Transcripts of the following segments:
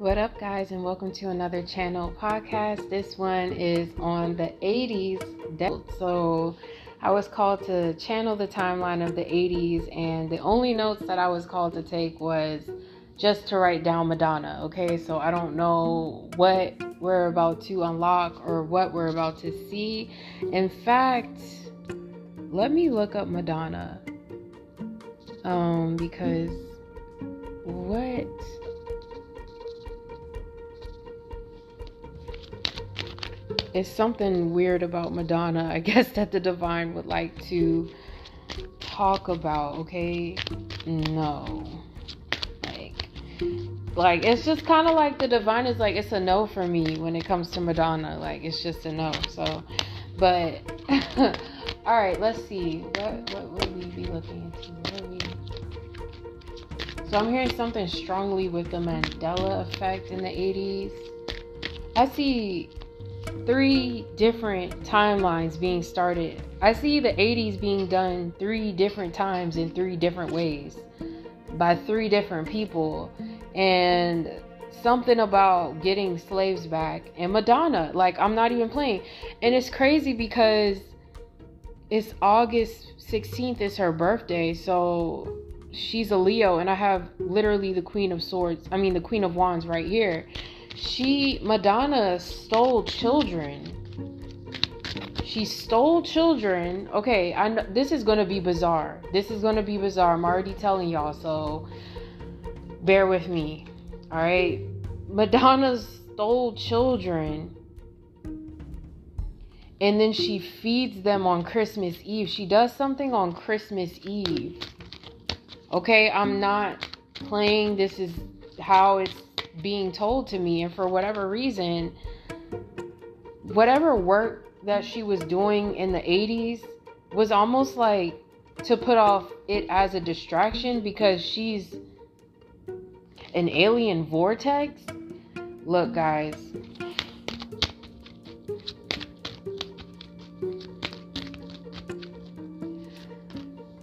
What up, guys, and welcome to another channel podcast. This one is on the 80s. So, I was called to channel the timeline of the 80s, and the only notes that I was called to take was just to write down Madonna. Okay, so I don't know what we're about to unlock or what we're about to see. In fact, let me look up Madonna. Um, because what? It's something weird about Madonna, I guess, that the divine would like to talk about, okay? No. Like, like it's just kind of like the divine is like, it's a no for me when it comes to Madonna. Like, it's just a no. So, but, all right, let's see. What, what would we be looking into? We... So, I'm hearing something strongly with the Mandela effect in the 80s. I see three different timelines being started. I see the 80s being done three different times in three different ways by three different people. And something about getting slaves back and Madonna. Like, I'm not even playing. And it's crazy because it's August 16th, is her birthday. So she's a Leo, and I have literally the Queen of Swords, I mean, the Queen of Wands right here she Madonna stole children. She stole children. Okay, I know this is gonna be bizarre. This is gonna be bizarre. I'm already telling y'all, so bear with me. All right, Madonna stole children. And then she feeds them on Christmas Eve. She does something on Christmas Eve. Okay, I'm not playing. This is how it's being told to me and for whatever reason whatever work that she was doing in the 80s was almost like to put off it as a distraction because she's an alien vortex. Look guys.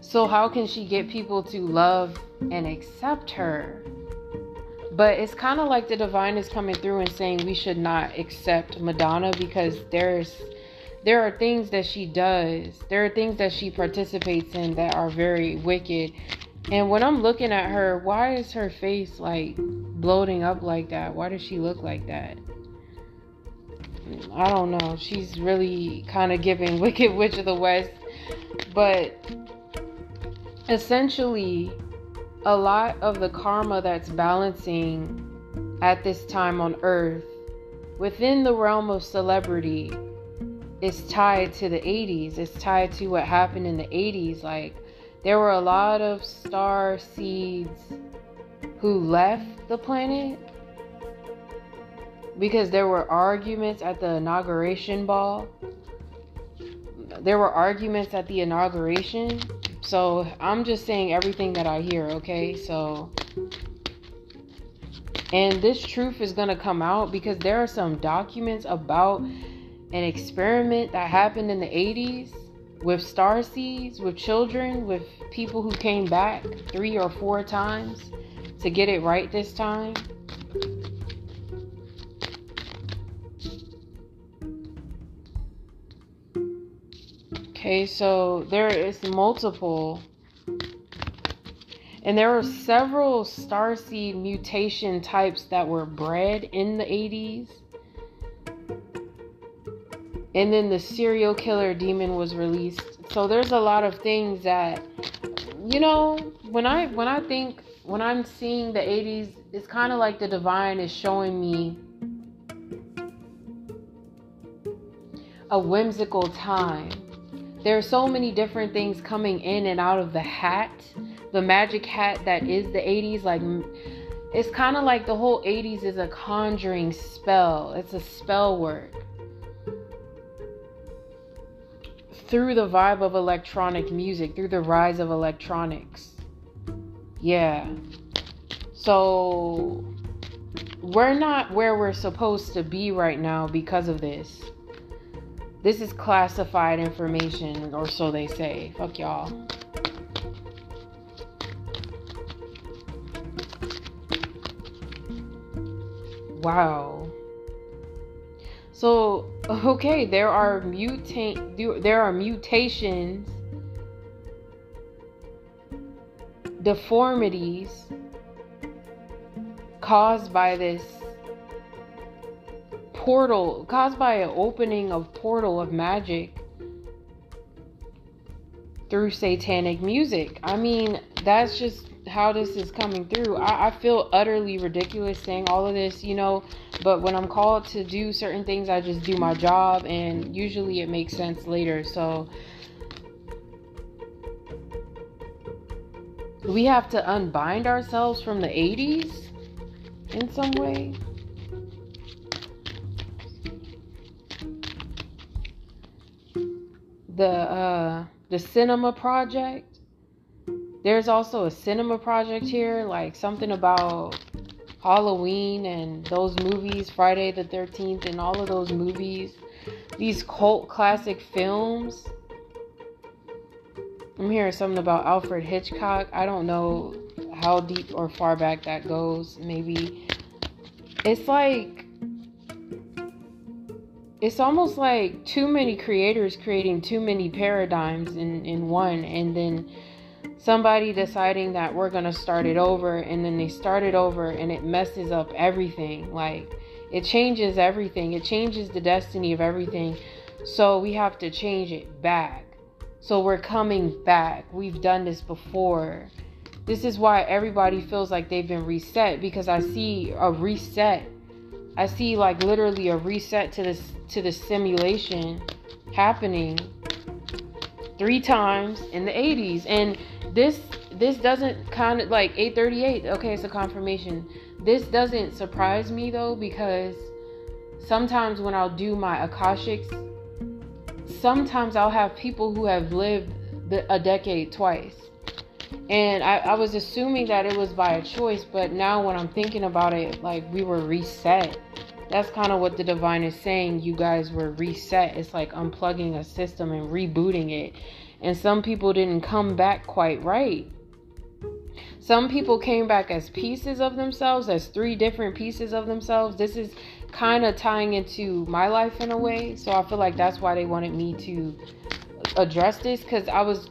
So how can she get people to love and accept her but it's kind of like the divine is coming through and saying we should not accept Madonna because there's there are things that she does. There are things that she participates in that are very wicked. And when I'm looking at her, why is her face like bloating up like that? Why does she look like that? I don't know. She's really kind of giving Wicked Witch of the West. But essentially, a lot of the karma that's balancing at this time on earth within the realm of celebrity is tied to the 80s. It's tied to what happened in the 80s. Like, there were a lot of star seeds who left the planet because there were arguments at the inauguration ball. There were arguments at the inauguration so I'm just saying everything that I hear, okay? So, and this truth is going to come out because there are some documents about an experiment that happened in the 80s with star seeds, with children, with people who came back three or four times to get it right this time. Okay, so there is multiple. And there were several starseed mutation types that were bred in the 80s. And then the serial killer demon was released. So there's a lot of things that you know, when I when I think when I'm seeing the 80s, it's kind of like the divine is showing me a whimsical time there are so many different things coming in and out of the hat, the magic hat that is the 80s. Like, it's kind of like the whole 80s is a conjuring spell, it's a spell work. Through the vibe of electronic music, through the rise of electronics. Yeah. So, we're not where we're supposed to be right now because of this. This is classified information, or so they say. Fuck y'all. wow. So, okay, there are mutate there are mutations deformities caused by this portal, caused by an opening of portal of magic through satanic music. I mean, that's just how this is coming through. I, I, feel utterly ridiculous saying all of this, you know, but when I'm called to do certain things, I just do my job, and usually it makes sense later. So we have to unbind ourselves from the 80s in some way. The uh the cinema project. There's also a cinema project here, like something about Halloween and those movies, Friday the 13th, and all of those movies, these cult classic films. I'm hearing something about Alfred Hitchcock. I don't know how deep or far back that goes. Maybe it's like it's almost like too many creators creating too many paradigms in, in one and then somebody deciding that we're gonna start it over and then they start it over and it messes up everything. Like it changes everything. It changes the destiny of everything. So we have to change it back. So we're coming back. We've done this before. This is why everybody feels like they've been reset because i see a reset I see like literally a reset to this to the simulation happening three times in the 80s and this this doesn't kind of like 838 okay it's a confirmation. This doesn't surprise me though because sometimes when I'll do my akashics sometimes I'll have people who have lived the, a decade twice. And I, I was assuming that it was by a choice but now when I'm thinking about it like we were reset that's kind of what the divine is saying. You guys were reset. It's like unplugging a system and rebooting it. And some people didn't come back quite right. Some people came back as pieces of themselves, as three different pieces of themselves. This is kind of tying into my life in a way. So I feel like that's why they wanted me to address this because I was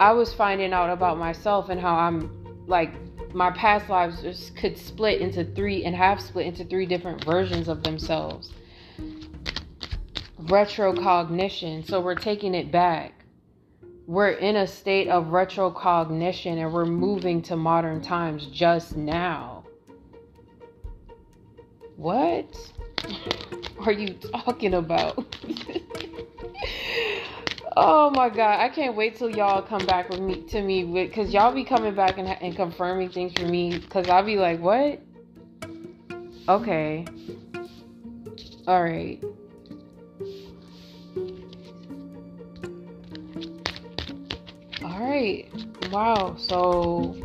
I was finding out about myself and how I'm like my past lives could split into three and have split into three different versions of themselves. Retrocognition. So we're taking it back. We're in a state of retrocognition and we're moving to modern times just now. What are you talking about? Oh my god, I can't wait till y'all come back with me to me cuz y'all be coming back and, and confirming things for me cuz I'll be like, "What?" Okay. All right. All right. Wow. So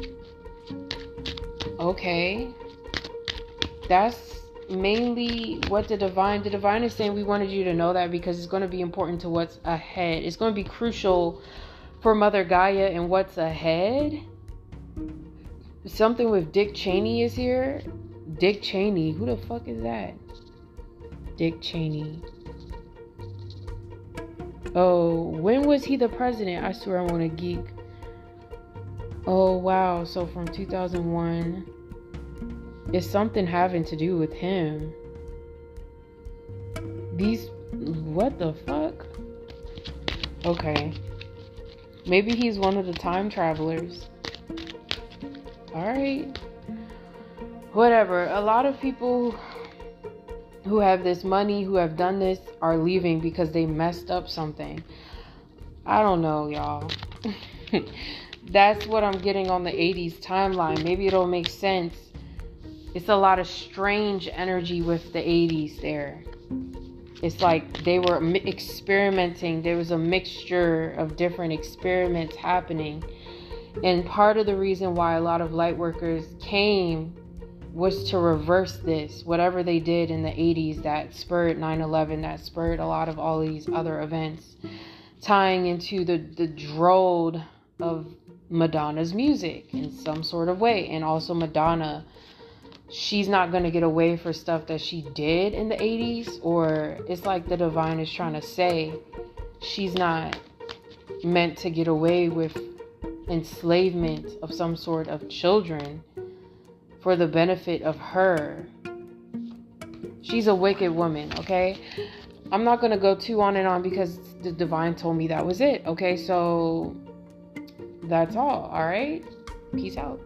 okay. That's mainly what the divine the divine is saying we wanted you to know that because it's going to be important to what's ahead. It's going to be crucial for mother gaia and what's ahead. Something with dick cheney is here. Dick cheney who the fuck is that? Dick cheney. Oh when was he the president? I swear i want to geek. Oh wow. So from 2001 it's something having to do with him. These. What the fuck? Okay. Maybe he's one of the time travelers. Alright. Whatever. A lot of people who have this money, who have done this, are leaving because they messed up something. I don't know, y'all. That's what I'm getting on the 80s timeline. Maybe it'll make sense it's a lot of strange energy with the 80s there. It's like they were experimenting. There was a mixture of different experiments happening. And part of the reason why a lot of light workers came was to reverse this, whatever they did in the 80s that spurred 9 11, that spurred a lot of all these other events, tying into the, the drone of Madonna's music in some sort of way. And also, Madonna she's not going to get away for stuff that she did in the 80s or it's like the divine is trying to say she's not meant to get away with enslavement of some sort of children for the benefit of her. She's a wicked woman okay? I'm not going to go too on and on because the divine told me that was it okay? So that's all all right? Peace out